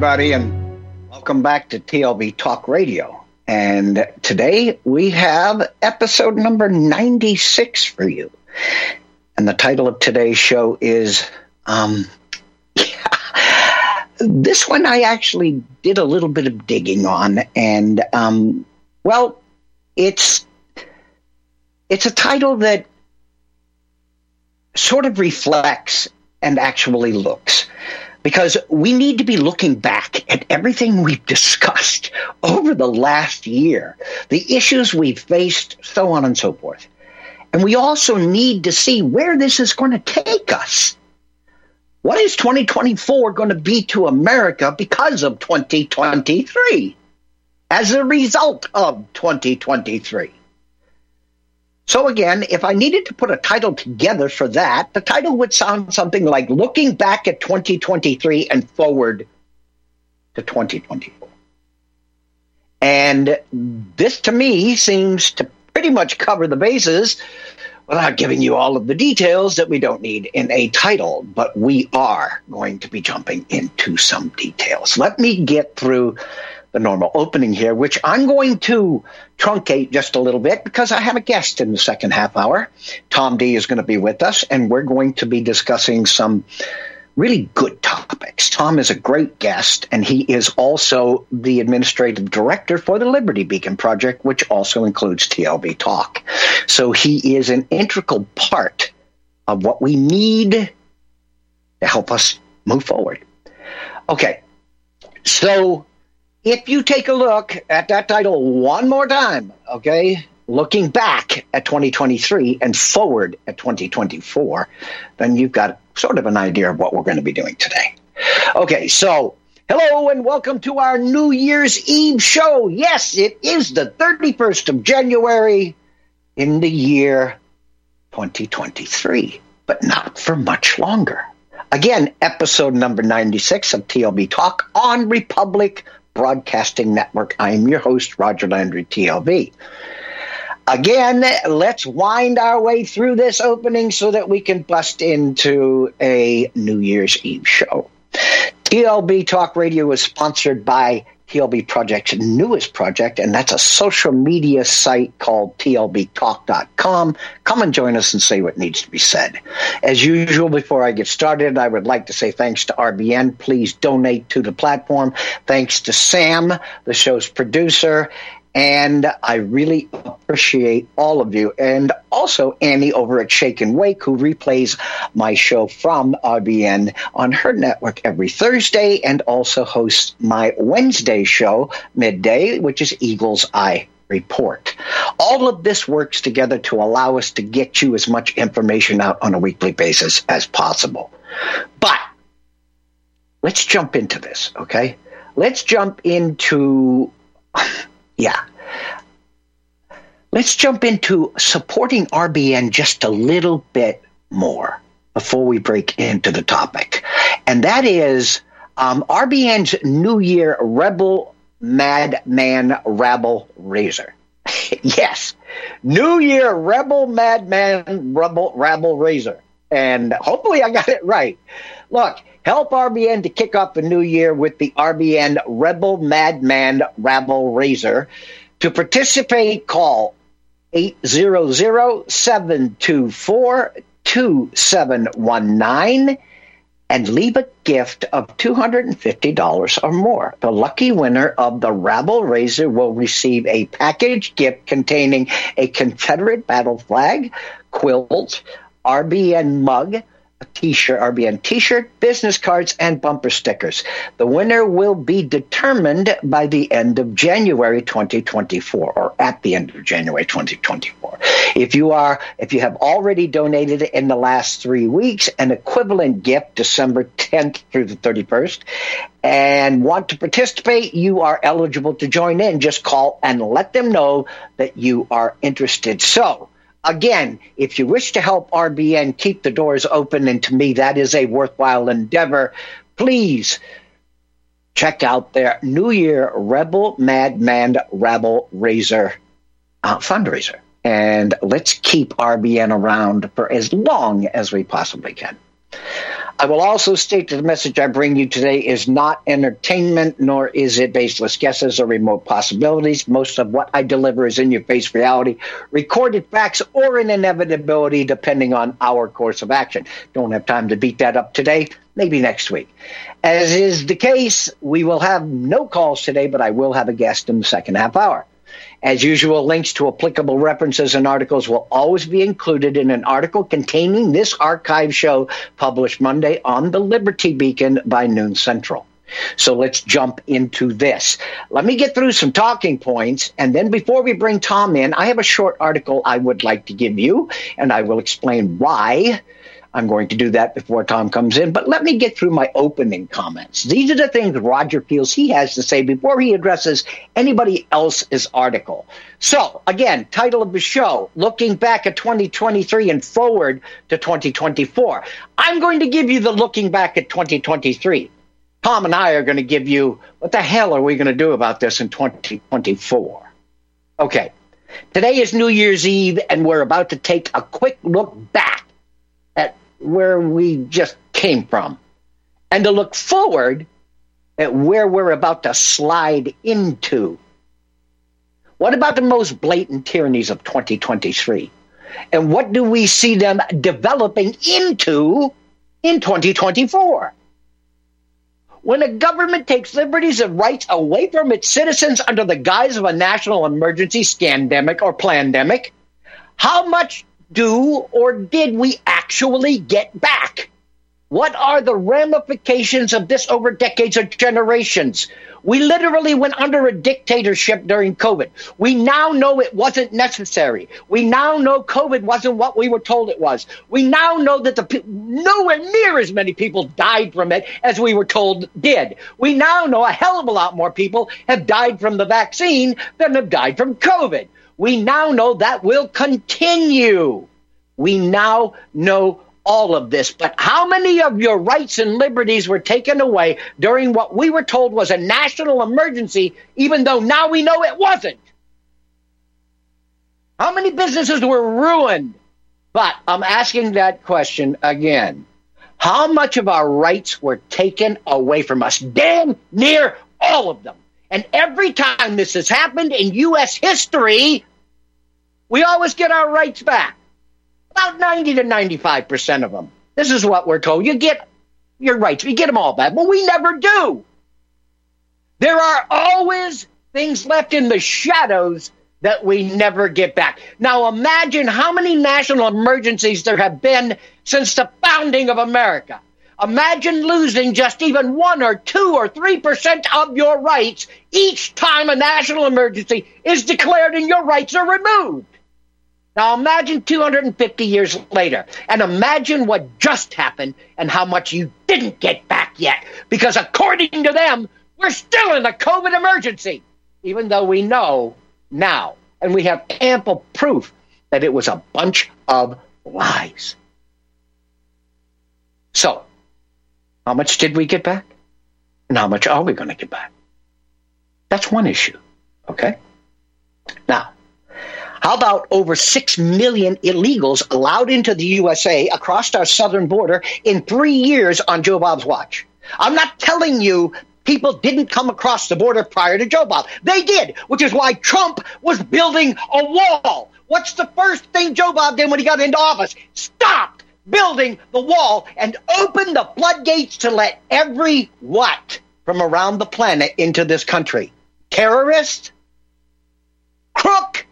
everybody, and welcome back to TLB Talk Radio. And today we have episode number 96 for you. And the title of today's show is um, this one I actually did a little bit of digging on. And, um, well, it's it's a title that sort of reflects and actually looks because we need to be looking back at everything we've discussed over the last year, the issues we've faced, so on and so forth. And we also need to see where this is going to take us. What is 2024 going to be to America because of 2023? As a result of 2023. So again, if I needed to put a title together for that, the title would sound something like Looking Back at 2023 and Forward to 2024. And this to me seems to pretty much cover the bases without giving you all of the details that we don't need in a title, but we are going to be jumping into some details. Let me get through the normal opening here, which I'm going to truncate just a little bit because I have a guest in the second half hour. Tom D is going to be with us, and we're going to be discussing some really good topics. Tom is a great guest, and he is also the administrative director for the Liberty Beacon Project, which also includes TLB Talk. So he is an integral part of what we need to help us move forward. Okay, so if you take a look at that title one more time, okay, looking back at 2023 and forward at 2024, then you've got sort of an idea of what we're going to be doing today. Okay, so hello and welcome to our New Year's Eve show. Yes, it is the 31st of January in the year 2023, but not for much longer. Again, episode number 96 of TLB Talk on Republic Broadcasting Network. I am your host, Roger Landry, TLB. Again, let's wind our way through this opening so that we can bust into a New Year's Eve show. TLB Talk Radio is sponsored by TLB Project's newest project, and that's a social media site called TLBTalk.com. Come and join us and say what needs to be said. As usual, before I get started, I would like to say thanks to RBN. Please donate to the platform. Thanks to Sam, the show's producer, and I really appreciate all of you. And also Annie over at Shake and Wake, who replays my show from RBN on her network every Thursday and also hosts my Wednesday show midday, which is Eagle's Eye Report. All of this works together to allow us to get you as much information out on a weekly basis as possible. But let's jump into this, okay? Let's jump into yeah. Let's jump into supporting RBN just a little bit more before we break into the topic. And that is um, RBN's New Year Rebel Madman Rabble Raiser. yes, New Year Rebel Madman Rebel Rabble Raiser. And hopefully I got it right. Look, help RBN to kick off the new year with the RBN Rebel Madman Rabble Raiser. To participate, call 800-724-2719 and leave a gift of $250 or more. The lucky winner of the Rabble Raiser will receive a package gift containing a Confederate battle flag, quilt, RBN mug, a t-shirt, RBN t-shirt, business cards, and bumper stickers. The winner will be determined by the end of January 2024, or at the end of January 2024. If you are, if you have already donated in the last three weeks, an equivalent gift, December 10th through the 31st, and want to participate, you are eligible to join in. Just call and let them know that you are interested. So, again, if you wish to help RBN keep the doors open, and to me that is a worthwhile endeavor, please check out their New Year Rebel Madman Rabble Raiser uh, fundraiser. And let's keep RBN around for as long as we possibly can. I will also state that the message I bring you today is not entertainment, nor is it baseless guesses or remote possibilities. Most of what I deliver is in your face reality, recorded facts, or an inevitability, depending on our course of action. Don't have time to beat that up today, maybe next week. As is the case, we will have no calls today, but I will have a guest in the second half hour. As usual, links to applicable references and articles will always be included in an article containing this archive show published Monday on the Liberty Beacon by noon central. So let's jump into this. Let me get through some talking points. And then before we bring Tom in, I have a short article I would like to give you, and I will explain why I'm going to do that before Tom comes in. But let me get through my opening comments. These are the things Roger feels he has to say before he addresses anybody else's article. So, again, title of the show Looking Back at 2023 and Forward to 2024. I'm going to give you the looking back at 2023. Tom and I are going to give you what the hell are we going to do about this in 2024? Okay. Today is New Year's Eve, and we're about to take a quick look back where we just came from and to look forward at where we're about to slide into. What about the most blatant tyrannies of 2023? And what do we see them developing into in 2024? When a government takes liberties and rights away from its citizens under the guise of a national emergency, scandemic, or pandemic, how much do or did we actually get back? What are the ramifications of this over decades or generations? We literally went under a dictatorship during COVID. We now know it wasn't necessary. We now know COVID wasn't what we were told it was. We now know that the nowhere near as many people died from it as we were told did. We now know a hell of a lot more people have died from the vaccine than have died from COVID. We now know that will continue. We now know all of this. But how many of your rights and liberties were taken away during what we were told was a national emergency, even though now we know it wasn't? How many businesses were ruined? But I'm asking that question again. How much of our rights were taken away from us? Damn near all of them. And every time this has happened in U.S. history, we always get our rights back. About 90 to 95% of them. This is what we're told. You get your rights, you get them all back, but we never do. There are always things left in the shadows that we never get back. Now imagine how many national emergencies there have been since the founding of America. Imagine losing just even one or two or three percent of your rights each time a national emergency is declared and your rights are removed. Now imagine 250 years later and imagine what just happened and how much you didn't get back yet. Because according to them, we're still in a COVID emergency, even though we know now and we have ample proof that it was a bunch of lies. So, how much did we get back? And how much are we going to get back? That's one issue. Okay? Now, how about over 6 million illegals allowed into the USA across our southern border in three years on Joe Bob's watch? I'm not telling you people didn't come across the border prior to Joe Bob. They did, which is why Trump was building a wall. What's the first thing Joe Bob did when he got into office? Stopped building the wall and opened the floodgates to let every what from around the planet into this country? Terrorist? Crook?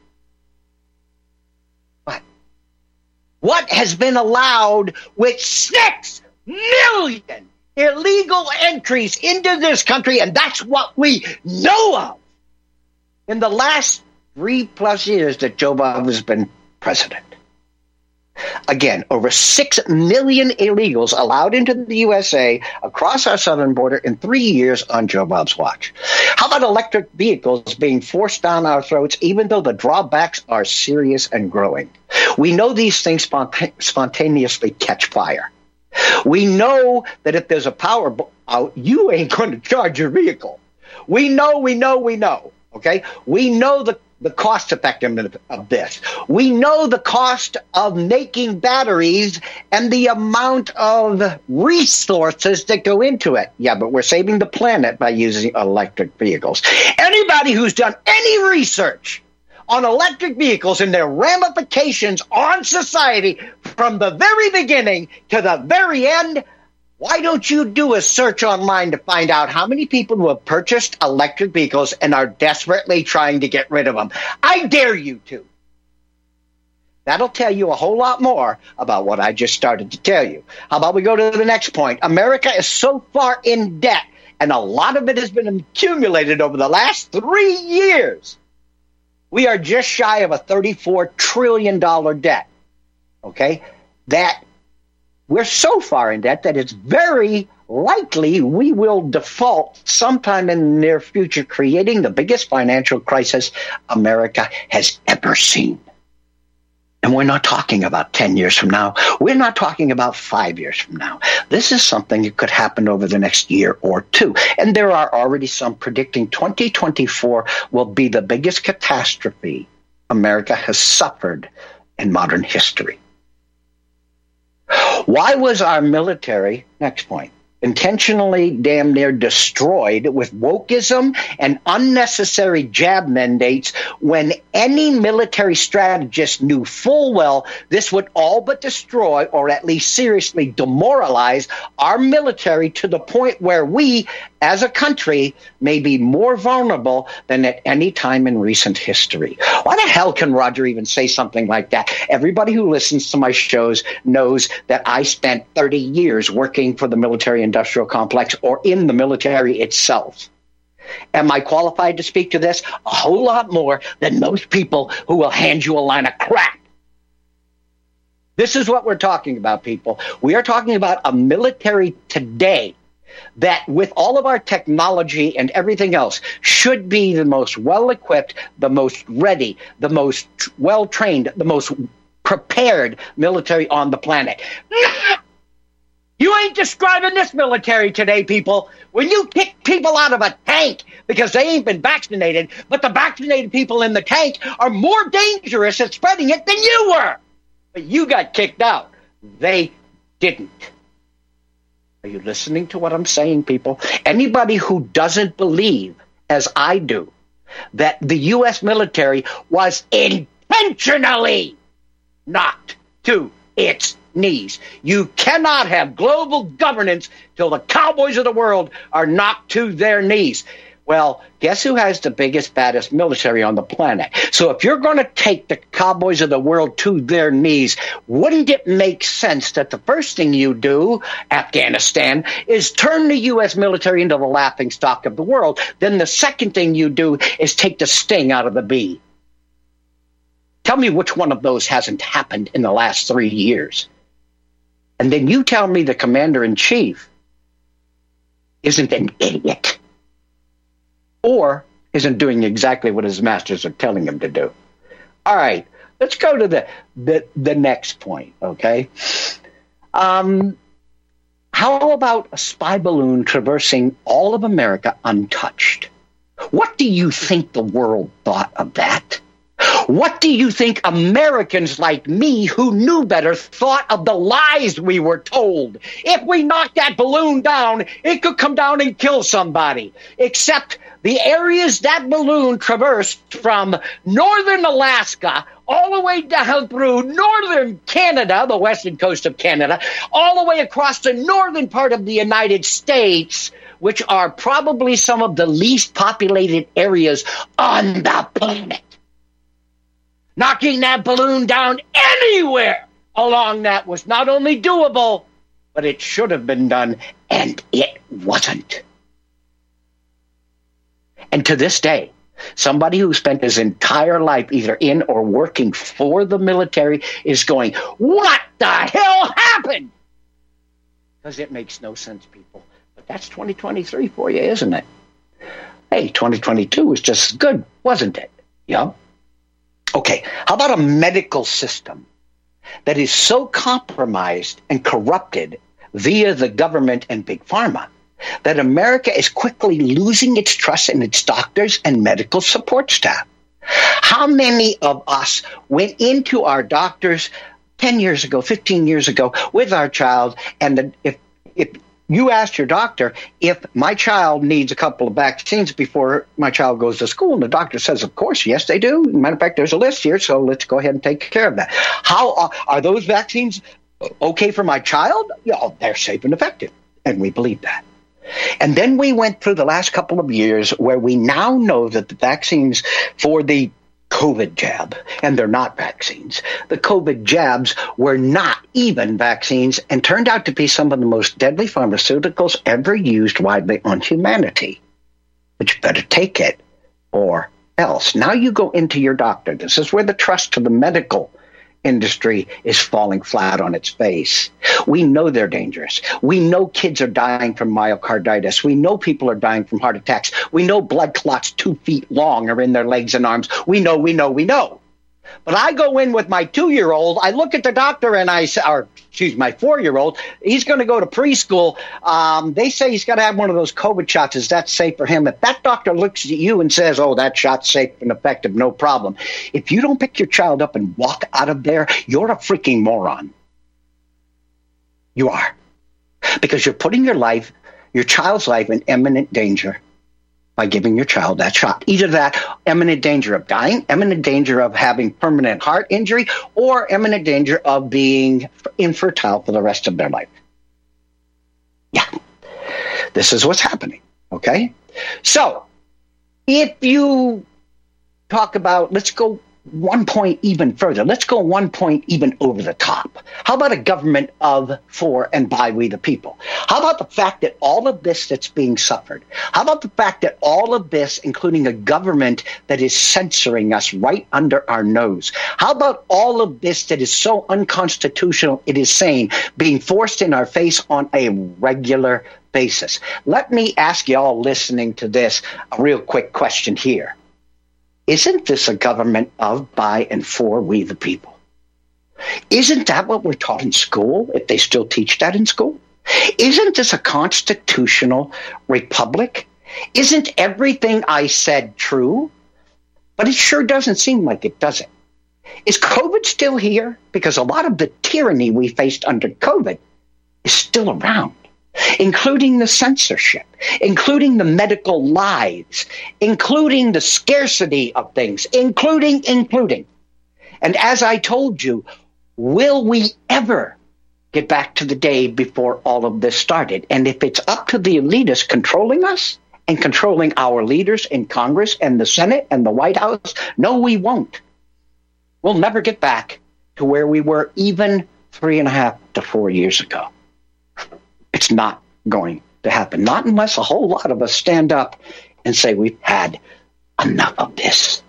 What has been allowed with six million illegal entries into this country, and that's what we know of in the last three plus years that Joe Biden has been president. Again, over 6 million illegals allowed into the USA across our southern border in three years on Joe Bob's watch. How about electric vehicles being forced down our throats, even though the drawbacks are serious and growing? We know these things sponta- spontaneously catch fire. We know that if there's a power out, you ain't going to charge your vehicle. We know, we know, we know. Okay? We know the the cost effectiveness of this. We know the cost of making batteries and the amount of resources that go into it. Yeah, but we're saving the planet by using electric vehicles. Anybody who's done any research on electric vehicles and their ramifications on society from the very beginning to the very end why don't you do a search online to find out how many people who have purchased electric vehicles and are desperately trying to get rid of them? I dare you to. That'll tell you a whole lot more about what I just started to tell you. How about we go to the next point? America is so far in debt, and a lot of it has been accumulated over the last three years. We are just shy of a $34 trillion debt. Okay? That we're so far in debt that it's very likely we will default sometime in the near future, creating the biggest financial crisis America has ever seen. And we're not talking about 10 years from now. We're not talking about five years from now. This is something that could happen over the next year or two. And there are already some predicting 2024 will be the biggest catastrophe America has suffered in modern history. Why was our military, next point, intentionally damn near destroyed with wokeism and unnecessary jab mandates when any military strategist knew full well this would all but destroy or at least seriously demoralize our military to the point where we as a country may be more vulnerable than at any time in recent history. Why the hell can Roger even say something like that? Everybody who listens to my shows knows that I spent 30 years working for the military industrial complex or in the military itself. Am I qualified to speak to this? A whole lot more than most people who will hand you a line of crap. This is what we're talking about, people. We are talking about a military today that, with all of our technology and everything else, should be the most well equipped, the most ready, the most well trained, the most prepared military on the planet. You ain't describing this military today, people. When you kick people out of a tank because they ain't been vaccinated, but the vaccinated people in the tank are more dangerous at spreading it than you were. But you got kicked out. They didn't. Are you listening to what I'm saying, people? Anybody who doesn't believe, as I do, that the U.S. military was intentionally knocked to its knees. You cannot have global governance till the cowboys of the world are knocked to their knees. Well, guess who has the biggest, baddest military on the planet? So if you're going to take the cowboys of the world to their knees, wouldn't it make sense that the first thing you do, Afghanistan, is turn the U.S. military into the laughing stock of the world? Then the second thing you do is take the sting out of the bee. Tell me which one of those hasn't happened in the last three years. And then you tell me the commander in chief isn't an idiot or isn't doing exactly what his masters are telling him to do. All right, let's go to the the, the next point, okay? Um, how about a spy balloon traversing all of America untouched? What do you think the world thought of that? What do you think Americans like me who knew better thought of the lies we were told? If we knocked that balloon down, it could come down and kill somebody. Except the areas that balloon traversed from northern Alaska all the way down through northern Canada, the western coast of Canada, all the way across the northern part of the United States, which are probably some of the least populated areas on the planet knocking that balloon down anywhere along that was not only doable, but it should have been done, and it wasn't. And to this day, somebody who spent his entire life either in or working for the military is going, What the hell happened? Because it makes no sense, people. But that's 2023 for you, isn't it? Hey, 2022 was just good, wasn't it? Yeah. Okay, how about a medical system that is so compromised and corrupted via the government and big pharma that America is quickly losing its trust in its doctors and medical support staff? How many of us went into our doctors 10 years ago, 15 years ago with our child, and if, if you asked your doctor if my child needs a couple of vaccines before my child goes to school, and the doctor says, "Of course, yes, they do." Matter of fact, there's a list here, so let's go ahead and take care of that. How are, are those vaccines okay for my child? Yeah, oh, they're safe and effective, and we believe that. And then we went through the last couple of years where we now know that the vaccines for the COVID jab, and they're not vaccines. The COVID jabs were not even vaccines and turned out to be some of the most deadly pharmaceuticals ever used widely on humanity. But you better take it or else. Now you go into your doctor. This is where the trust to the medical industry is falling flat on its face. We know they're dangerous. We know kids are dying from myocarditis. We know people are dying from heart attacks. We know blood clots two feet long are in their legs and arms. We know, we know, we know. But I go in with my two year old. I look at the doctor and I say, or excuse my four year old. He's going to go to preschool. Um, they say he's got to have one of those COVID shots. Is that safe for him? If that doctor looks at you and says, "Oh, that shot's safe and effective, no problem," if you don't pick your child up and walk out of there, you're a freaking moron. You are, because you're putting your life, your child's life, in imminent danger by giving your child that shot. Either that imminent danger of dying, imminent danger of having permanent heart injury, or imminent danger of being infertile for the rest of their life. Yeah. This is what's happening. Okay. So if you talk about, let's go one point even further. Let's go one point even over the top. How about a government of, for, and by we the people? How about the fact that all of this that's being suffered? How about the fact that all of this, including a government that is censoring us right under our nose? How about all of this that is so unconstitutional, it is saying, being forced in our face on a regular basis? Let me ask you all listening to this a real quick question here. Isn't this a government of, by, and for we the people? Isn't that what we're taught in school, if they still teach that in school? Isn't this a constitutional republic? Isn't everything I said true? But it sure doesn't seem like it, does it? Is COVID still here? Because a lot of the tyranny we faced under COVID is still around including the censorship, including the medical lies, including the scarcity of things, including, including. And as I told you, will we ever get back to the day before all of this started? And if it's up to the elitists controlling us and controlling our leaders in Congress and the Senate and the White House, no, we won't. We'll never get back to where we were even three and a half to four years ago. It's not going to happen. Not unless a whole lot of us stand up and say, we've had enough of this.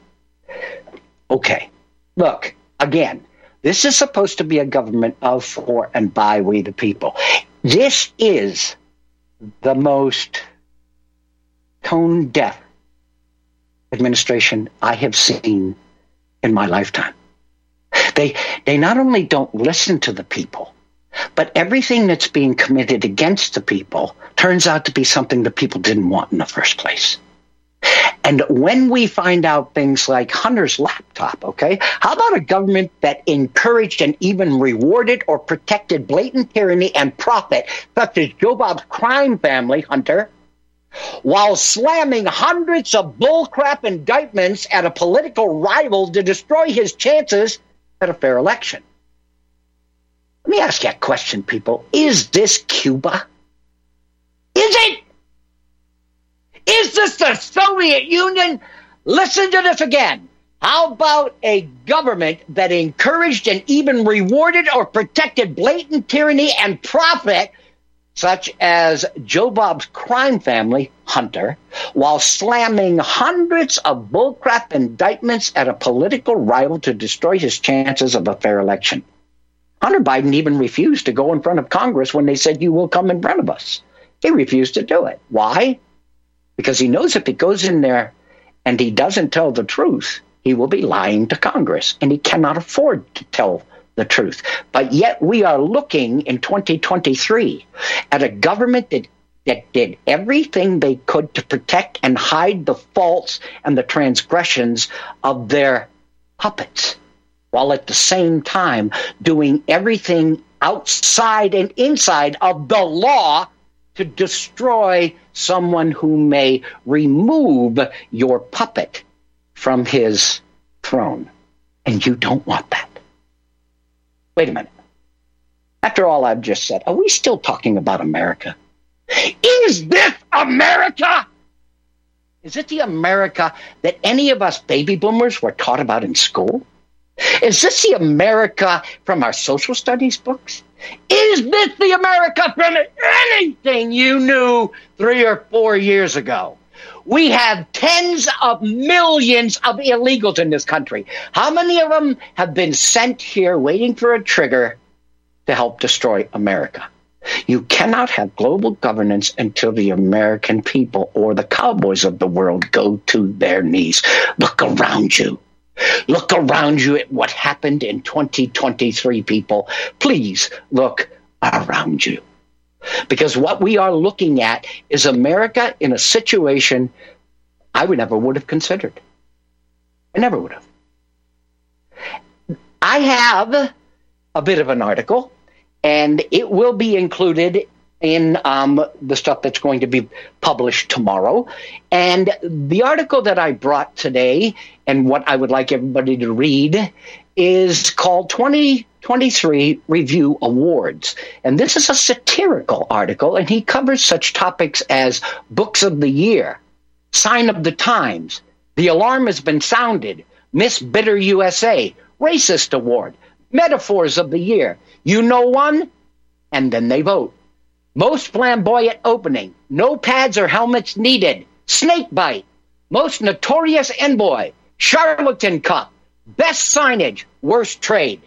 Okay. Look, again, this is supposed to be a government of, for, and by we the people. This is the most tone deaf administration I have seen in my lifetime. They, they not only don't listen to the people, but everything that's being committed against the people turns out to be something the people didn't want in the first place. And when we find out things like Hunter's laptop, okay, how about a government that encouraged and even rewarded or protected blatant tyranny and profit, such as Joe Bob's crime family, Hunter, while slamming hundreds of bullcrap indictments at a political rival to destroy his chances at a fair election? Let me ask you a question, people. Is this Cuba? Is it? Is this the Soviet Union? Listen to this again. How about a government that encouraged and even rewarded or protected blatant tyranny and profit, such as Joe Bob's crime family, Hunter, while slamming hundreds of bullcrap indictments at a political rival to destroy his chances of a fair election? Hunter Biden even refused to go in front of Congress when they said, You will come in front of us. He refused to do it. Why? Because he knows if he goes in there and he doesn't tell the truth, he will be lying to Congress, and he cannot afford to tell the truth. But yet, we are looking in 2023 at a government that that did everything they could to protect and hide the faults and the transgressions of their puppets while at the same time doing everything outside and inside of the law to destroy someone who may remove your puppet from his throne. And you don't want that. Wait a minute. After all I've just said, are we still talking about America? Is this America? Is it the America that any of us baby boomers were taught about in school? Is this the America from our social studies books? Is this the America from anything you knew three or four years ago? We have tens of millions of illegals in this country. How many of them have been sent here waiting for a trigger to help destroy America? You cannot have global governance until the American people or the cowboys of the world go to their knees. Look around you. Look around you at what happened in 2023, people. Please look around you. Because what we are looking at is America in a situation I would never would have considered. I never would have. I have a bit of an article, and it will be included in um, the stuff that's going to be published tomorrow. And the article that I brought today, and what I would like everybody to read, is called 2023 Review Awards. And this is a satirical article, and he covers such topics as Books of the Year, Sign of the Times, The Alarm Has Been Sounded, Miss Bitter USA, Racist Award, Metaphors of the Year. You know one? And then they vote. Most flamboyant opening. No pads or helmets needed. Snake bite. Most notorious envoy. Charlatan cup. Best signage. Worst trade.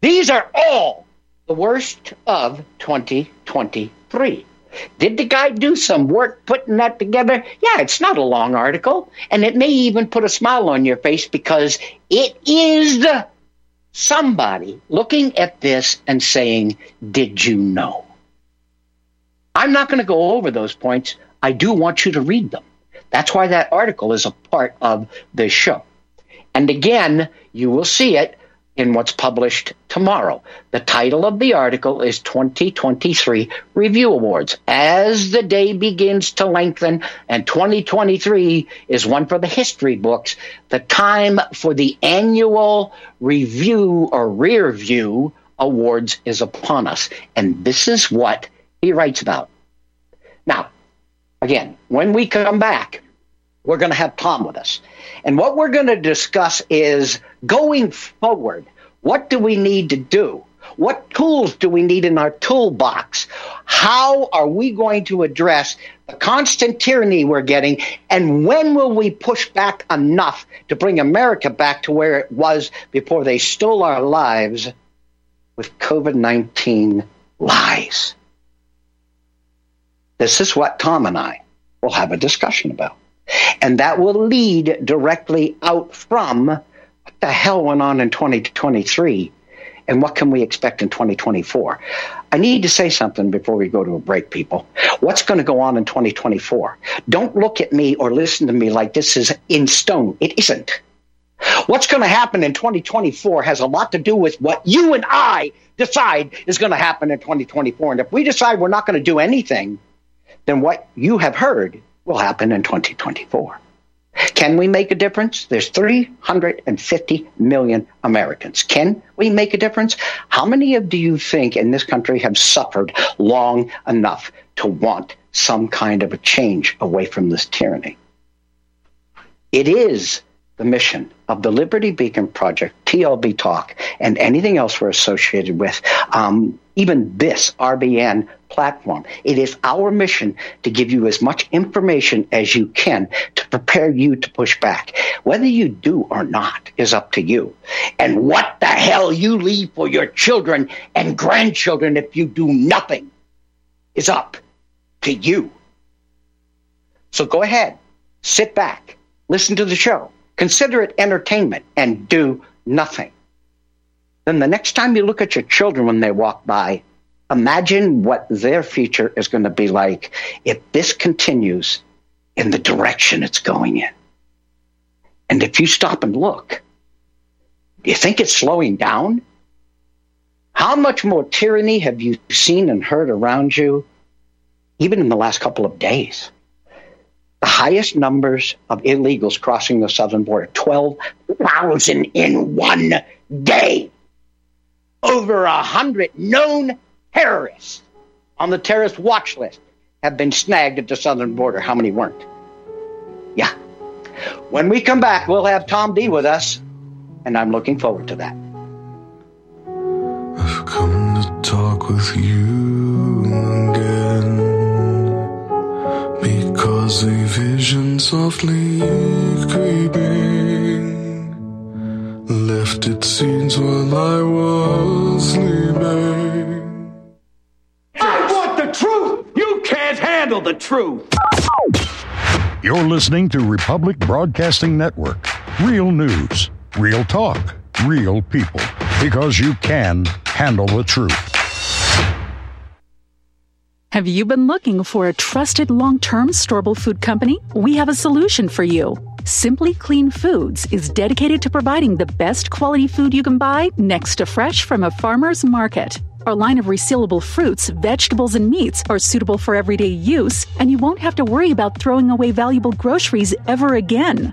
These are all the worst of 2023. Did the guy do some work putting that together? Yeah, it's not a long article, and it may even put a smile on your face because it is somebody looking at this and saying, Did you know? I'm not going to go over those points. I do want you to read them. That's why that article is a part of this show. And again, you will see it in what's published tomorrow. The title of the article is 2023 Review Awards. As the day begins to lengthen, and 2023 is one for the history books, the time for the annual review or rear view awards is upon us. And this is what he writes about. Now, again, when we come back, we're going to have Tom with us. And what we're going to discuss is going forward, what do we need to do? What tools do we need in our toolbox? How are we going to address the constant tyranny we're getting? And when will we push back enough to bring America back to where it was before they stole our lives with COVID 19 lies? This is what Tom and I will have a discussion about. And that will lead directly out from what the hell went on in 2023 and what can we expect in 2024. I need to say something before we go to a break, people. What's going to go on in 2024? Don't look at me or listen to me like this is in stone. It isn't. What's going to happen in 2024 has a lot to do with what you and I decide is going to happen in 2024. And if we decide we're not going to do anything, then what you have heard will happen in 2024. Can we make a difference? There's 350 million Americans. Can we make a difference? How many of do you think in this country have suffered long enough to want some kind of a change away from this tyranny? It is the mission of the Liberty Beacon Project, TLB Talk, and anything else we're associated with, um, even this RBN platform. It is our mission to give you as much information as you can to prepare you to push back. Whether you do or not is up to you. And what the hell you leave for your children and grandchildren if you do nothing is up to you. So go ahead, sit back, listen to the show Consider it entertainment and do nothing. Then the next time you look at your children when they walk by, imagine what their future is going to be like if this continues in the direction it's going in. And if you stop and look, do you think it's slowing down? How much more tyranny have you seen and heard around you, even in the last couple of days? the highest numbers of illegals crossing the southern border 12,000 in one day. Over a hundred known terrorists on the terrorist watch list have been snagged at the southern border. How many weren't? Yeah. When we come back, we'll have Tom D with us, and I'm looking forward to that. I've come to talk with you again. Because a vision softly left its scenes while I was sleeping. I want the truth! You can't handle the truth! You're listening to Republic Broadcasting Network Real news, real talk, real people. Because you can handle the truth. Have you been looking for a trusted long term storable food company? We have a solution for you. Simply Clean Foods is dedicated to providing the best quality food you can buy next to fresh from a farmer's market. Our line of resealable fruits, vegetables, and meats are suitable for everyday use, and you won't have to worry about throwing away valuable groceries ever again.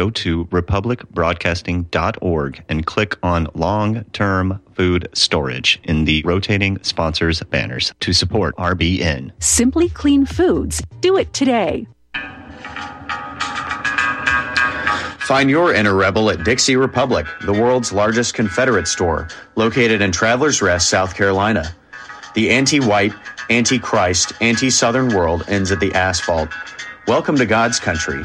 Go to republicbroadcasting.org and click on long term food storage in the rotating sponsors banners to support RBN. Simply Clean Foods. Do it today. Find your inner rebel at Dixie Republic, the world's largest Confederate store, located in Travelers Rest, South Carolina. The anti white, anti Christ, anti Southern world ends at the asphalt. Welcome to God's country.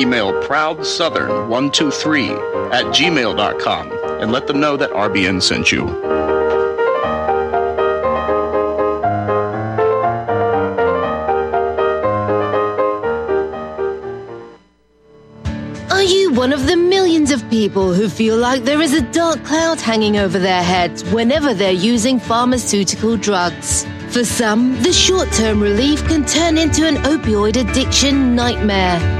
Email ProudSouthern123 at gmail.com and let them know that RBN sent you. Are you one of the millions of people who feel like there is a dark cloud hanging over their heads whenever they're using pharmaceutical drugs? For some, the short term relief can turn into an opioid addiction nightmare.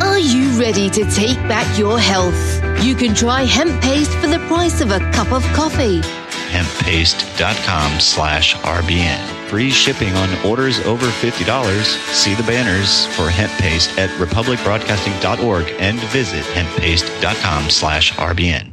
Are you ready to take back your health? You can try hemp paste for the price of a cup of coffee. Hemppaste.com slash RBN. Free shipping on orders over $50. See the banners for hemp paste at republicbroadcasting.org and visit hemppaste.com slash RBN.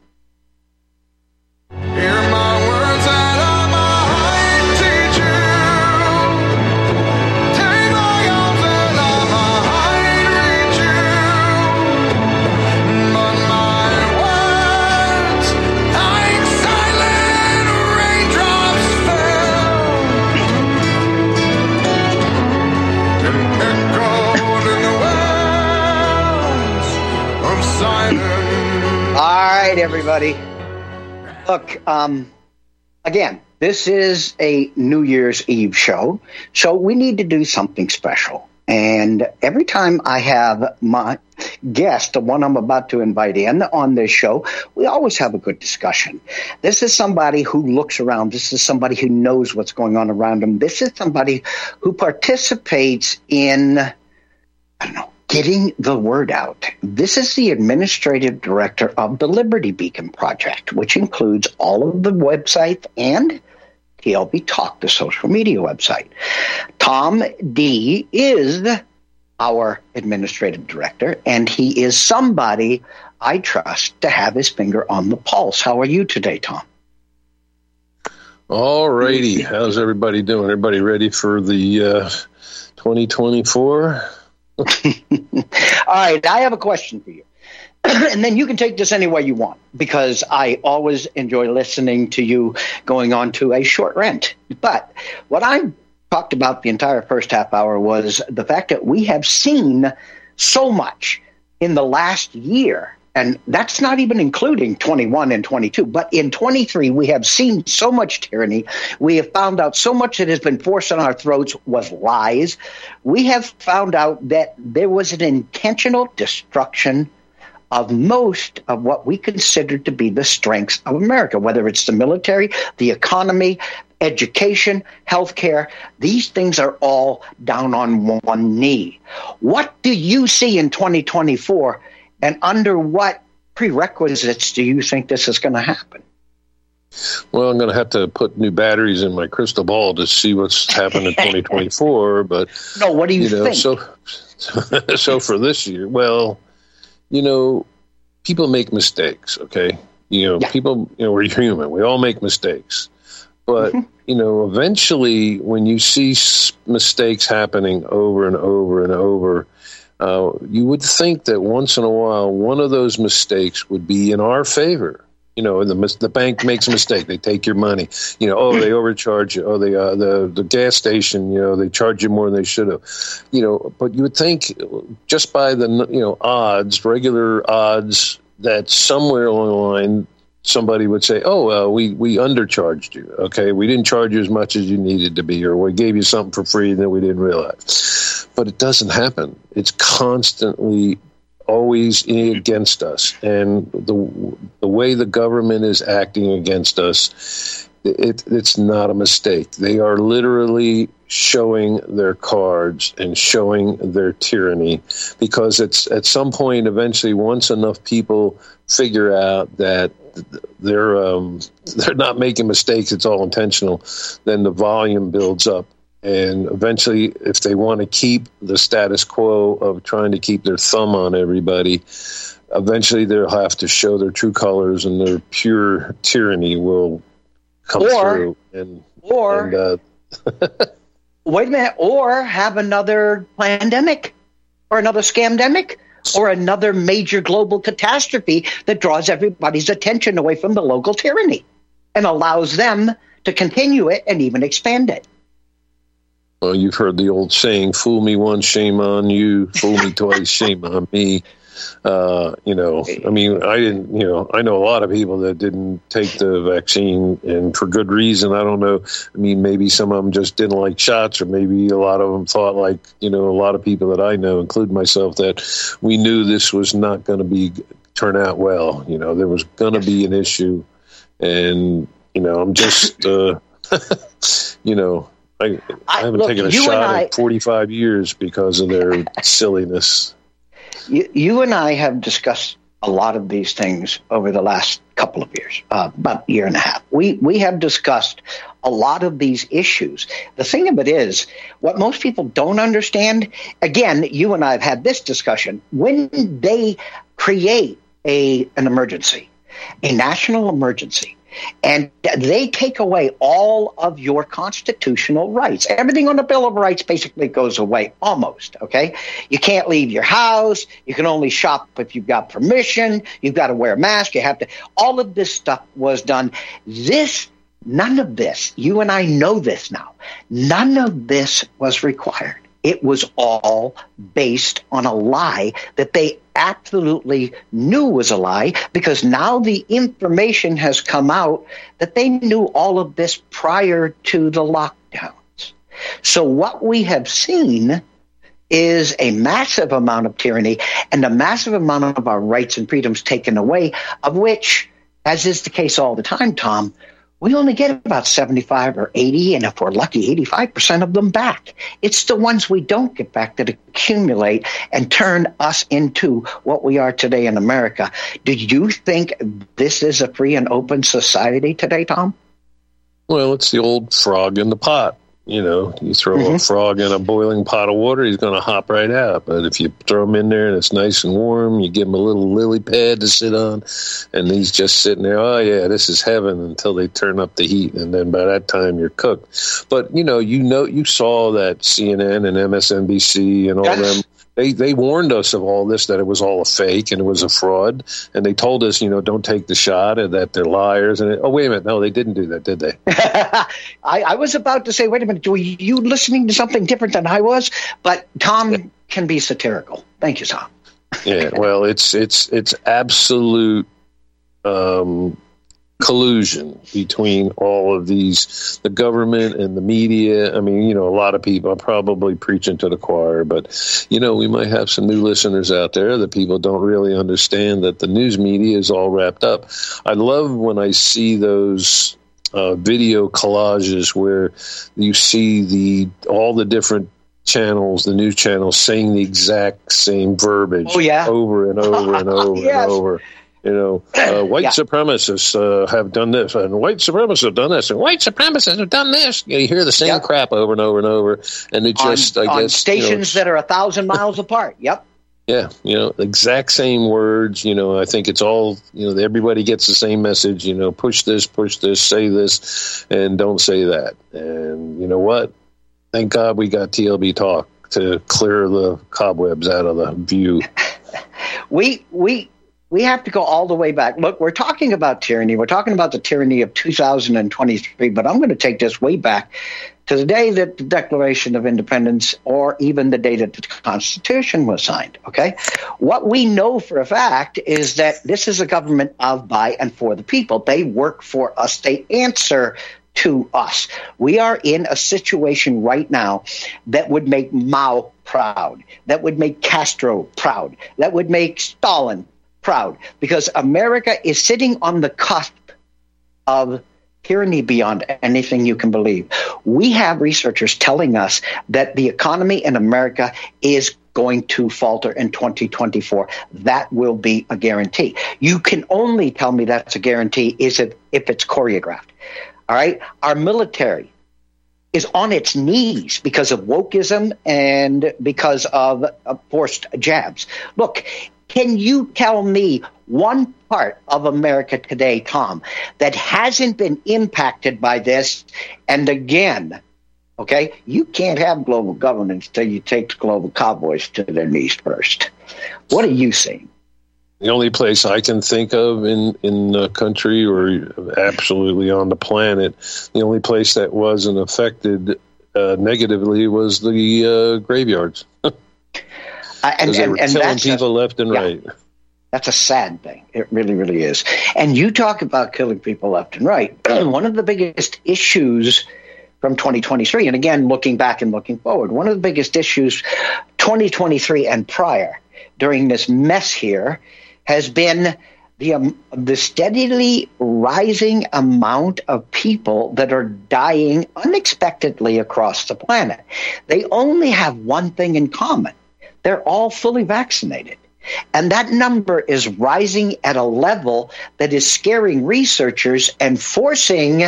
Everybody. Look, um, again, this is a New Year's Eve show, so we need to do something special. And every time I have my guest, the one I'm about to invite in on this show, we always have a good discussion. This is somebody who looks around. This is somebody who knows what's going on around them. This is somebody who participates in, I don't know, getting the word out. This is the administrative director of the Liberty Beacon Project, which includes all of the websites and TLB Talk, the social media website. Tom D is our administrative director, and he is somebody I trust to have his finger on the pulse. How are you today, Tom? All righty. How's everybody doing? Everybody ready for the uh, 2024? All right, I have a question for you. and then you can take this any way you want because I always enjoy listening to you going on to a short rant. But what I talked about the entire first half hour was the fact that we have seen so much in the last year. And that's not even including 21 and 22. But in 23, we have seen so much tyranny. We have found out so much that has been forced on our throats was lies. We have found out that there was an intentional destruction of most of what we consider to be the strengths of America, whether it's the military, the economy, education, healthcare. These things are all down on one knee. What do you see in 2024, and under what prerequisites do you think this is going to happen? Well, I'm going to have to put new batteries in my crystal ball to see what's happened in 2024. But no, what do you, you know, think? So, so for this year, well, you know, people make mistakes, okay? You know, yeah. people, you know, we're human. We all make mistakes. But, mm-hmm. you know, eventually when you see mistakes happening over and over and over, uh, you would think that once in a while one of those mistakes would be in our favor. You know, the the bank makes a mistake. They take your money. You know, oh, they overcharge you. Oh, they uh, the the gas station. You know, they charge you more than they should have. You know, but you would think just by the you know odds, regular odds, that somewhere along the line somebody would say, "Oh, uh, we we undercharged you. Okay, we didn't charge you as much as you needed to be, or we gave you something for free that we didn't realize." But it doesn't happen. It's constantly always against us, and the the way the government is acting against us, it, it's not a mistake. They are literally showing their cards and showing their tyranny because it's at some point eventually once enough people figure out that they're um, they're not making mistakes it's all intentional then the volume builds up and eventually, if they want to keep the status quo of trying to keep their thumb on everybody, eventually they'll have to show their true colors and their pure tyranny will come or, through. And, or, and, uh, wait a minute, or have another pandemic or another scamdemic or another major global catastrophe that draws everybody's attention away from the local tyranny and allows them to continue it and even expand it. Well, you've heard the old saying, fool me once, shame on you, fool me twice, shame on me. Uh, you know, I mean, I didn't, you know, I know a lot of people that didn't take the vaccine and for good reason. I don't know. I mean, maybe some of them just didn't like shots, or maybe a lot of them thought, like, you know, a lot of people that I know, including myself, that we knew this was not going to be turn out well. You know, there was going to be an issue. And, you know, I'm just, uh, you know, I, I haven't look, taken a shot I, in 45 years because of their silliness. You, you, and I have discussed a lot of these things over the last couple of years, uh, about a year and a half. We we have discussed a lot of these issues. The thing of it is, what most people don't understand. Again, you and I have had this discussion. When they create a an emergency, a national emergency, and they take away all of your constitutional rights. Everything on the Bill of Rights basically goes away almost, okay? You can't leave your house. You can only shop if you've got permission. You've got to wear a mask. You have to, all of this stuff was done. This, none of this, you and I know this now, none of this was required. It was all based on a lie that they absolutely knew was a lie because now the information has come out that they knew all of this prior to the lockdowns. So what we have seen is a massive amount of tyranny and a massive amount of our rights and freedoms taken away, of which, as is the case all the time, Tom, we only get about 75 or 80, and if we're lucky, 85% of them back. It's the ones we don't get back that accumulate and turn us into what we are today in America. Do you think this is a free and open society today, Tom? Well, it's the old frog in the pot. You know, you throw mm-hmm. a frog in a boiling pot of water, he's going to hop right out. But if you throw him in there and it's nice and warm, you give him a little lily pad to sit on, and he's just sitting there. Oh yeah, this is heaven until they turn up the heat, and then by that time you're cooked. But you know, you know, you saw that CNN and MSNBC and all them they they warned us of all this that it was all a fake and it was a fraud, and they told us, you know, don't take the shot and that they're liars. And it, oh, wait a minute, no, they didn't do that, did they? I, I, was about to say, wait a minute, were you listening to something different than I was? But Tom can be satirical. Thank you, Tom. yeah, well, it's it's it's absolute. Um, collusion between all of these the government and the media i mean you know a lot of people are probably preaching to the choir but you know we might have some new listeners out there that people don't really understand that the news media is all wrapped up i love when i see those uh, video collages where you see the all the different channels, the news channels, saying the exact same verbiage oh, yeah. over and over and over yes. and over. You know, uh, white yeah. supremacists uh, have done this, and white supremacists have done this, and white supremacists have done this. You, know, you hear the same crap over and over and over, and it just, on, I guess, stations you know, that are a thousand miles apart. Yep. Yeah, you know, exact same words. You know, I think it's all. You know, everybody gets the same message. You know, push this, push this, say this, and don't say that. And you know what? Thank God we got TLB talk to clear the cobwebs out of the view. we we we have to go all the way back. Look, we're talking about tyranny. We're talking about the tyranny of 2023, but I'm going to take this way back to the day that the Declaration of Independence or even the day that the Constitution was signed. Okay. What we know for a fact is that this is a government of, by, and for the people. They work for us, they answer to us. We are in a situation right now that would make Mao proud, that would make Castro proud, that would make Stalin proud because America is sitting on the cusp of tyranny beyond anything you can believe. We have researchers telling us that the economy in America is going to falter in 2024. That will be a guarantee. You can only tell me that's a guarantee is if, if it's choreographed. All right. Our military is on its knees because of wokeism and because of forced jabs. Look, can you tell me one part of America today, Tom, that hasn't been impacted by this? And again, okay, you can't have global governance until you take the global cowboys to their knees first. What are you seeing? The only place I can think of in in the country or absolutely on the planet, the only place that wasn't affected uh, negatively was the uh, graveyards. Uh, and, they were and, killing people a, left and yeah, right. That's a sad thing. It really, really is. And you talk about killing people left and right. one of the biggest issues from 2023, and again, looking back and looking forward, one of the biggest issues 2023 and prior during this mess here has been the, um, the steadily rising amount of people that are dying unexpectedly across the planet. They only have one thing in common they're all fully vaccinated. And that number is rising at a level that is scaring researchers and forcing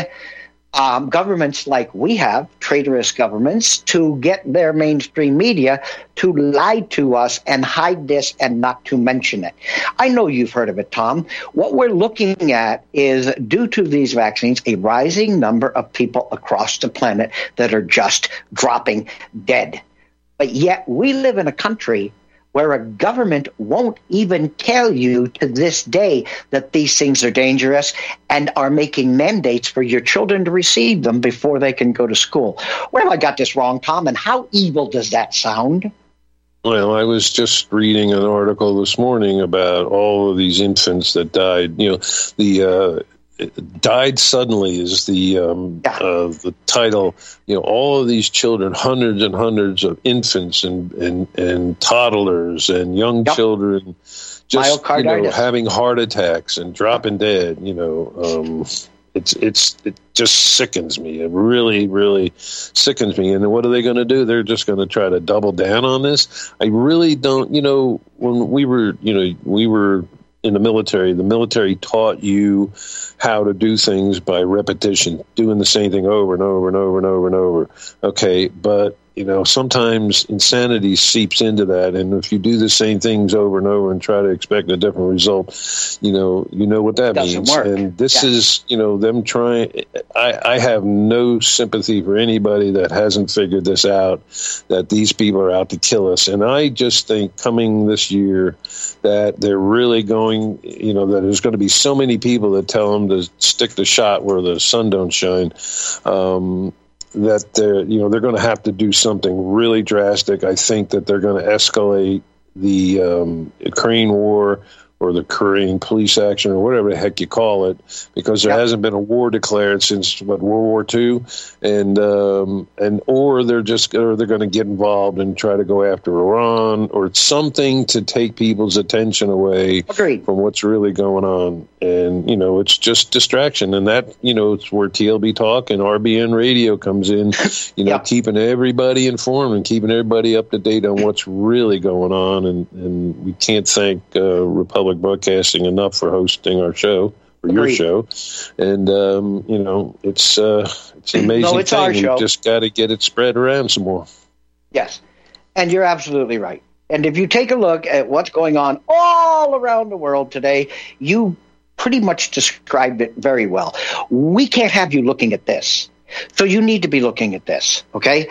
um, governments like we have, traitorous governments, to get their mainstream media to lie to us and hide this and not to mention it. I know you've heard of it, Tom. What we're looking at is, due to these vaccines, a rising number of people across the planet that are just dropping dead. But yet we live in a country where a government won't even tell you to this day that these things are dangerous and are making mandates for your children to receive them before they can go to school. Where have I got this wrong, Tom? And how evil does that sound? Well, I was just reading an article this morning about all of these infants that died. You know, the uh, died suddenly is the um, uh, the title. You know, all of these children, hundreds and hundreds of infants and and, and toddlers and young yep. children, just you know, having heart attacks and dropping dead. You know, um, it's it's it just sickens me. It really really sickens me. And what are they going to do? They're just going to try to double down on this. I really don't. You know, when we were you know we were in the military, the military taught you how to do things by repetition, doing the same thing over and over and over and over and over. Okay, but you know sometimes insanity seeps into that and if you do the same things over and over and try to expect a different result you know you know what that means work. and this Yeah. is you know them trying I, I have no sympathy for anybody that hasn't figured this out that these people are out to kill us and i just think coming this year that they're really going you know that there's going to be so many people that tell them to stick the shot where the sun don't shine um, that they're you know they're going to have to do something really drastic. I think that they're going to escalate the um, Ukraine war or the Korean police action or whatever the heck you call it, because there hasn't been a war declared since what World War II, and um, and or they're just or they're going to get involved and try to go after Iran or something to take people's attention away Agreed. from what's really going on, and you know it's just distraction, and that you know it's where TLB Talk and RBN Radio comes in, you know, keeping everybody informed and keeping everybody up to date on what's really going on, and and we can't thank uh, Republic Broadcasting enough for hosting our show. Or your Agreed. show, and um, you know it's uh, it's an amazing No, it's thing. We just got to get it spread around some more. Yes. And you're absolutely right. And if you take a look at what's going on all around the world today, you pretty much described it very well. We can't have you looking at this. So you need to be looking at this, okay?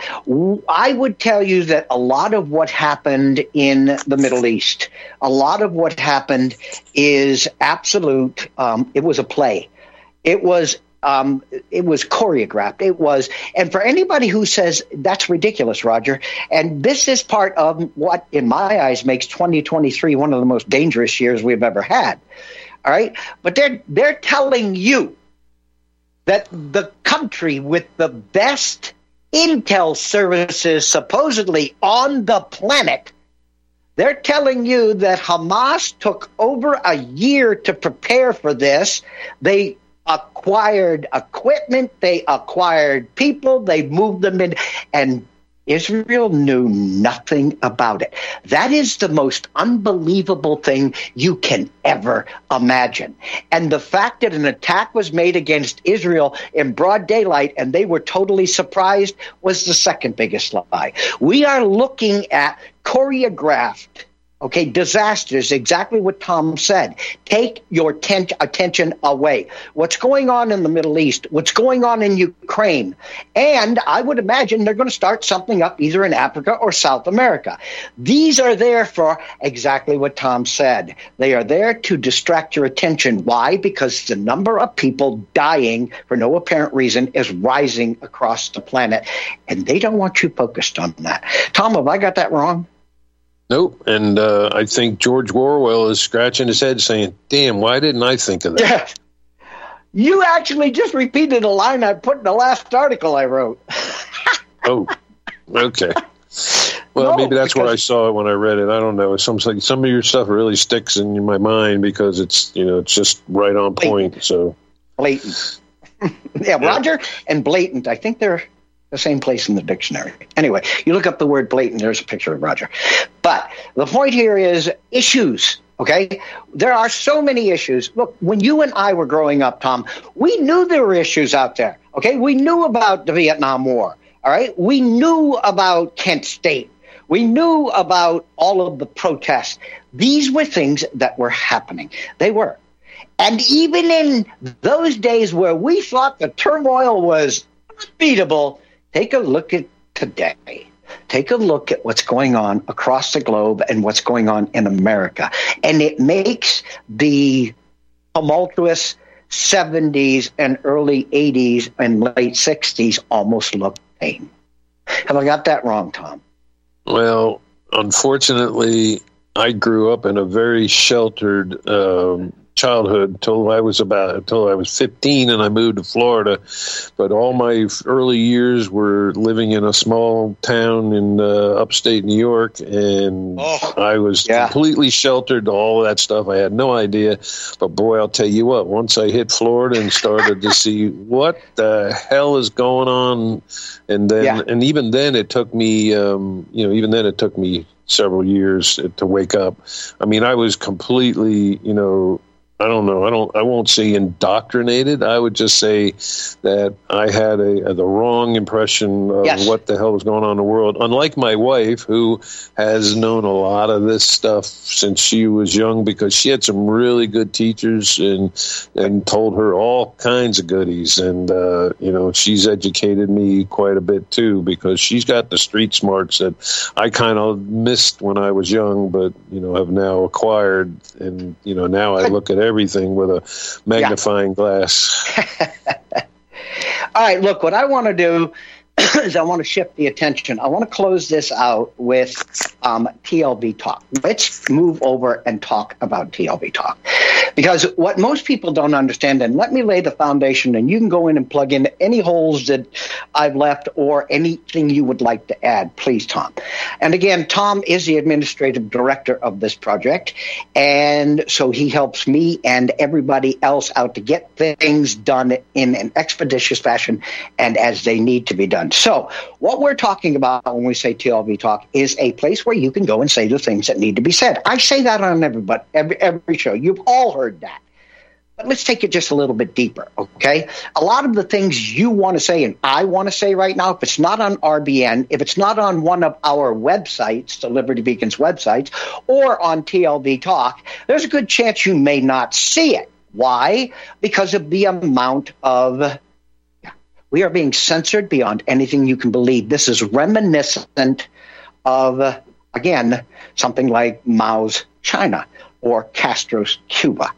I would tell you that a lot of what happened in the Middle East, a lot of what happened is absolute, um, it was a play. It was um, it was choreographed. It was, and for anybody who says that's ridiculous, Roger, and this is part of what, in my eyes, makes 2023 one of the most dangerous years we've ever had. All right, but they're they're telling you that the country with the best intel services supposedly on the planet they're telling you that Hamas took over a year to prepare for this. They acquired equipment, they acquired people, they moved them in, and Israel knew nothing about it. That is the most unbelievable thing you can ever imagine. And the fact that an attack was made against Israel in broad daylight and they were totally surprised was the second biggest lie. We are looking at choreographed Okay, disasters, exactly what Tom said. Take your tent- attention away. What's going on in the Middle East? What's going on in Ukraine? And I would imagine they're going to start something up either in Africa or South America. These are there for exactly what Tom said. They are there to distract your attention. Why? Because the number of people dying for no apparent reason is rising across the planet, and they don't want you focused on that. Tom, have I got that wrong? Nope. And uh, I think George Orwell is scratching his head saying, damn, why didn't I think of that? You actually just repeated a line I put in the last article I wrote. oh, okay. Well, No, maybe that's where I saw it when I read it. I don't know. Some some of your stuff really sticks in my mind because it's you know it's just right on point. So Blatant. yeah, Roger and blatant. I think they're the same place in the dictionary. Anyway, you look up the word blatant, there's a picture of Roger. But the point here is issues. Okay, there are so many issues. Look, when you and I were growing up, Tom, we knew there were issues out there. Okay, we knew about the Vietnam War. All right, we knew about Kent State. We knew about all of the protests. These were things that were happening. They were. And even in those days where we thought the turmoil was unbeatable, take a look at today. Take a look at what's going on across the globe and what's going on in America. And it makes the tumultuous 70s and early 80s and late 60s almost look tame. Have I got that wrong, Tom? Well, unfortunately, I grew up in a very sheltered um, childhood till I was about until I was 15 and I moved to Florida. But all my early years were living in a small town in uh, upstate New York, and Oh, I was yeah. completely sheltered to all that stuff. I had no idea. But boy, I'll tell you what, once I hit Florida and started to see what the hell is going on, and then Yeah. and even then it took me, um, you know, even then it took me several years to wake up. I mean, I was completely, you know, I don't know. I don't. I won't say indoctrinated. I would just say that I had a, the wrong impression of Yes. what the hell was going on in the world. Unlike my wife, who has known a lot of this stuff since she was young, because she had some really good teachers and and told her all kinds of goodies. And uh, you know, she's educated me quite a bit too, because she's got the street smarts that I kind of missed when I was young, but you know, have now acquired. And you know, now I look at everything with a magnifying glass. All right, look, what I want to do is I want to shift the attention. I want to close this out with um, TLB talk. Let's move over and talk about TLB talk. Because what most people don't understand, and let me lay the foundation, and you can go in and plug in any holes that I've left or anything you would like to add, please, Tom. And again, Tom is the administrative director of this project, and so he helps me and everybody else out to get things done in an expeditious fashion and as they need to be done. So, what we're talking about when we say TLB Talk is a place where you can go and say the things that need to be said. I say that on everybody, every, every show. You've all heard that. Let's take it just a little bit deeper, okay? A lot of the things you want to say and I want to say right now, if it's not on RBN, if it's not on one of our websites, the Liberty Beacons websites, or on TLB Talk, there's a good chance you may not see it. Why? Because of the amount of we are being censored beyond anything you can believe. This is reminiscent of, again, something like Mao's China or Castro's Cuba.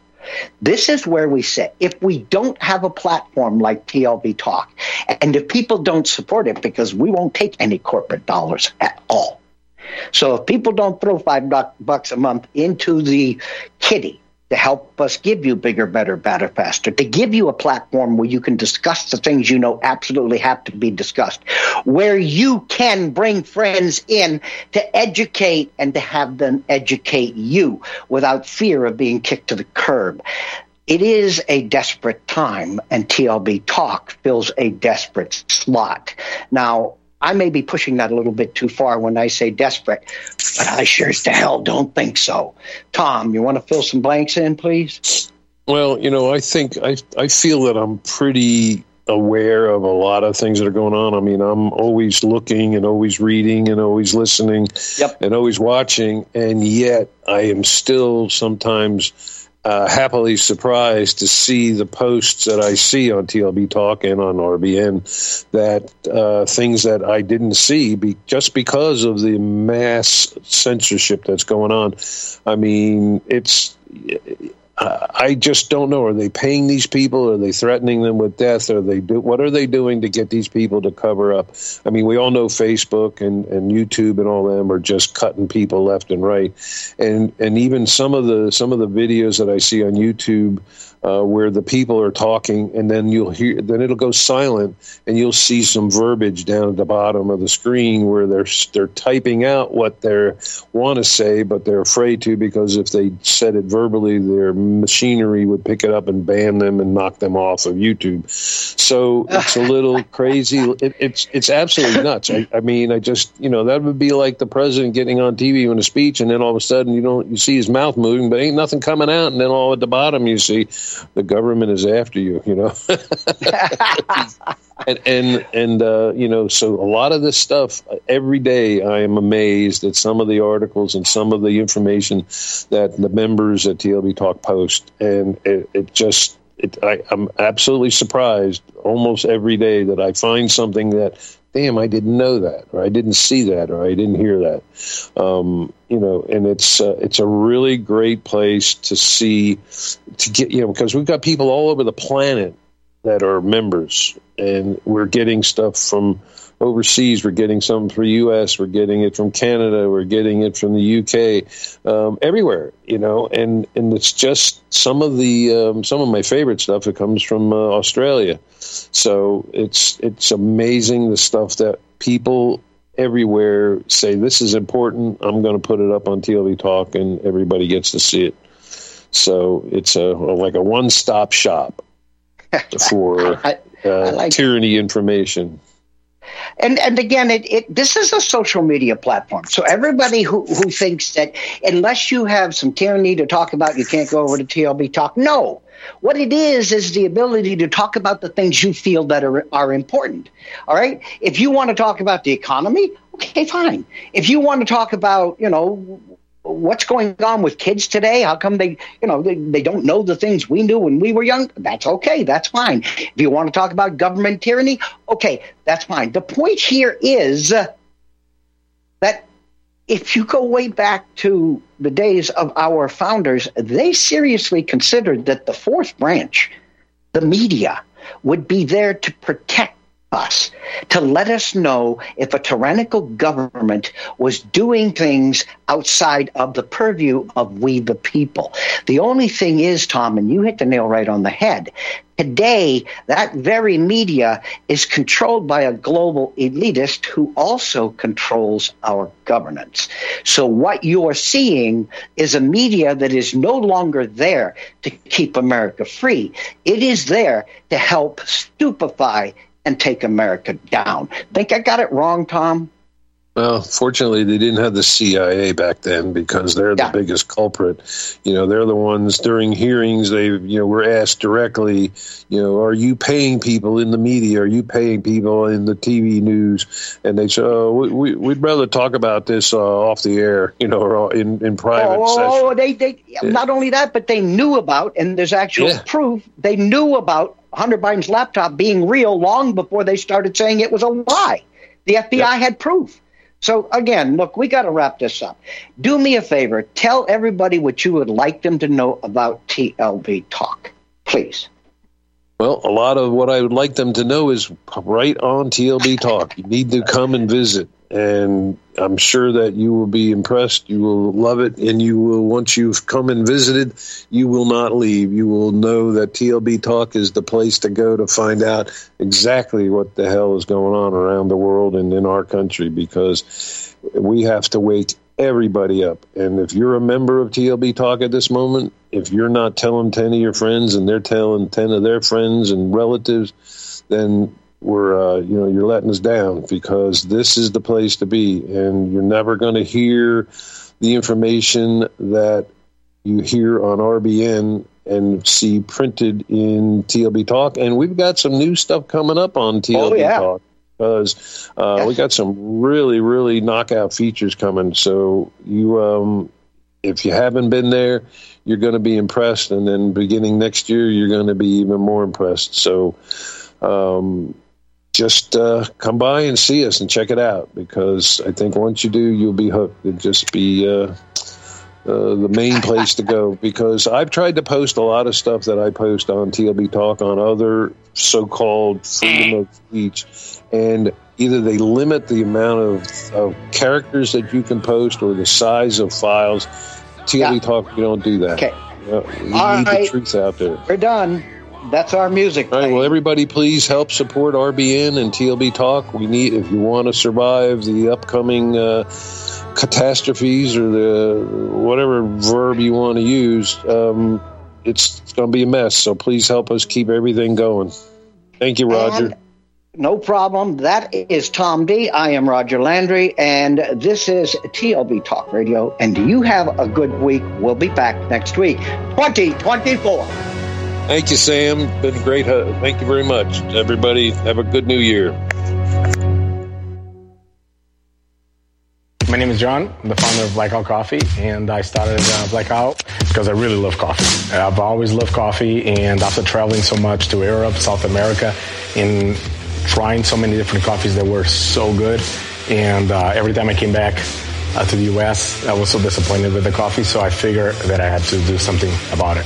This is where we sit. If we don't have a platform like TLB Talk, and if people don't support it, because we won't take any corporate dollars at all. So if people don't throw five bucks a month into the kitty to help us give you bigger, better, better, faster, to give you a platform where you can discuss the things you know absolutely have to be discussed, where you can bring friends in to educate and to have them educate you without fear of being kicked to the curb. It is a desperate time, and TLB Talk fills a desperate slot. Now, I may be pushing that a little bit too far when I say desperate, but I sure as to hell don't think so. Tom, you want to fill some blanks in, please? Well, you know, I think I I feel that I'm pretty aware of a lot of things that are going on. I mean, I'm always looking and always reading and always listening Yep. and always watching, and yet I am still sometimes uh, happily surprised to see the posts that I see on TLB Talk and on RBN that uh, things that I didn't see be, just because of the mass censorship that's going on. I mean, it's. I I just don't know. Are they paying these people? Are they threatening them with death? Are they do what are they doing to get these people to cover up? I mean, we all know Facebook and, and YouTube and all them are just cutting people left and right, and and even some of the some of the videos that I see on YouTube uh, where the people are talking, and then you'll hear, then it'll go silent, and you'll see some verbiage down at the bottom of the screen where they're they're typing out what they want to say, but they're afraid to because if they said it verbally, their machinery would pick it up and ban them and knock them off of YouTube. So it's a little crazy. It, it's it's absolutely nuts. I, I mean, I just you know that would be like the president getting on TV in a speech, and then all of a sudden you don't you see his mouth moving, but ain't nothing coming out, and then all at the bottom you see the government is after you. You know. and and and uh, you know, so a lot of this stuff every day, I am amazed at some of the articles and some of the information that the members at TLB Talk post, and it, it just. It, I, I'm absolutely surprised almost every day that I find something that, damn, I didn't know that, or I didn't see that, or I didn't hear that. Um, you know, and it's uh, it's a really great place to see to get you know because we've got people all over the planet that are members, and we're getting stuff from overseas. We're getting some from the U.S. We're getting it from Canada. We're getting it from the U.K. Um, everywhere, you know, and and it's just some of the um, some of my favorite stuff. It comes from uh, Australia, so it's it's amazing the stuff that people everywhere say this is important. I'm going to put it up on TLB Talk, and everybody gets to see it. So it's a like a one stop shop for uh, like tyranny information. And and again, it, it this is a social media platform. So everybody who, who thinks that unless you have some tyranny to talk about, you can't go over to TLB Talk. No. What it is is the ability to talk about the things you feel that are, are important. All right. If you want to talk about the economy, okay, fine. If you want to talk about, you know, what's going on with kids today? How come they, you know, they, they don't know the things we knew when we were young? That's okay. That's fine. If you want to talk about government tyranny, okay, that's fine. The point here is uh, that if you go way back to the days of our founders, they seriously considered that the fourth branch, the media, would be there to protect us to let us know if a tyrannical government was doing things outside of the purview of we the people. The only thing is, Tom, and you hit the nail right on the head, Today, that very media is controlled by a global elitist who also controls our governance. So, what you're seeing is a media that is no longer there to keep America free. It is there to help stupefy and take America down. Think I got it wrong, Tom? Well, fortunately, they didn't have the CIA back then because they're the yeah. biggest culprit. You know, they're the ones during hearings. They, you know, were asked directly. You know, are you paying people in the media? Are you paying people in the TV news? And they said, oh, we, would rather talk about this uh, off the air. You know, or in in private. Oh, they they yeah. not only that, but they knew about, and there's actual yeah. proof. They knew about Hunter Biden's laptop being real long before they started saying it was a lie. The FBI yep. had proof. So again, look, we got to wrap this up. Do me a favor, tell everybody what you would like them to know about TLB Talk, please. Well, a lot of what I would like them to know is right on TLB Talk. You need to come and visit and I'm sure that you will be impressed. You will love it, and you will once you've come and visited, you will not leave. You will know that TLB Talk is the place to go to find out exactly what the hell is going on around the world and in our country because we have to wake everybody up. And if you're a member of TLB Talk at this moment, if you're not telling 10 of your friends and they're telling 10 of their friends and relatives, then we're uh, you know you're letting us down because this is the place to be, and you're never going to hear the information that you hear on RBN and see printed in TLB Talk. And we've got some new stuff coming up on TLB oh, yeah. Talk because uh, yes. we got some really really knockout features coming. So you um, if you haven't been there, you're going to be impressed, and then beginning next year, you're going to be even more impressed. So. Um, just uh, come by and see us and check it out because I think once you do, you'll be hooked. It'll just be uh, uh, the main place to go because I've tried to post a lot of stuff that I post on TLB Talk on other so called freedom of speech, and either they limit the amount of, of characters that you can post or the size of files. TLB yeah. Talk, you don't do that. Okay. You, know, you need right. the truth out there. We're done. That's our music. All right. Well, everybody, please help support RBN and TLB Talk. We need if you want to survive the upcoming uh, catastrophes or the whatever verb you want to use. Um, it's, it's going to be a mess. So please help us keep everything going. Thank you, Roger. And- no problem. That is Tom D. I am Roger Landry, and this is TLB Talk Radio. And you have a good week. We'll be back next week, 2024. Thank you, Sam. Been great. Thank you very much. Everybody, have a good new year. My name is John. I'm the founder of Blackout Coffee, and I started uh, Blackout because I really love coffee. I've always loved coffee, and after traveling so much to Europe, South America, and trying so many different coffees that were so good, and uh, every time I came back uh, to the U.S., I was so disappointed with the coffee, so I figured that I had to do something about it.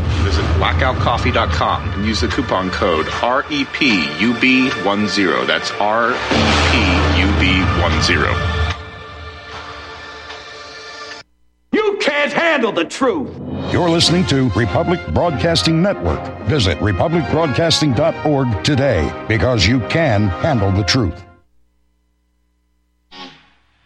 Visit blackoutcoffee.com and use the coupon code REPUB10. That's REPUB10. You can't handle the truth. You're listening to Republic Broadcasting Network. Visit republicbroadcasting.org today because you can handle the truth.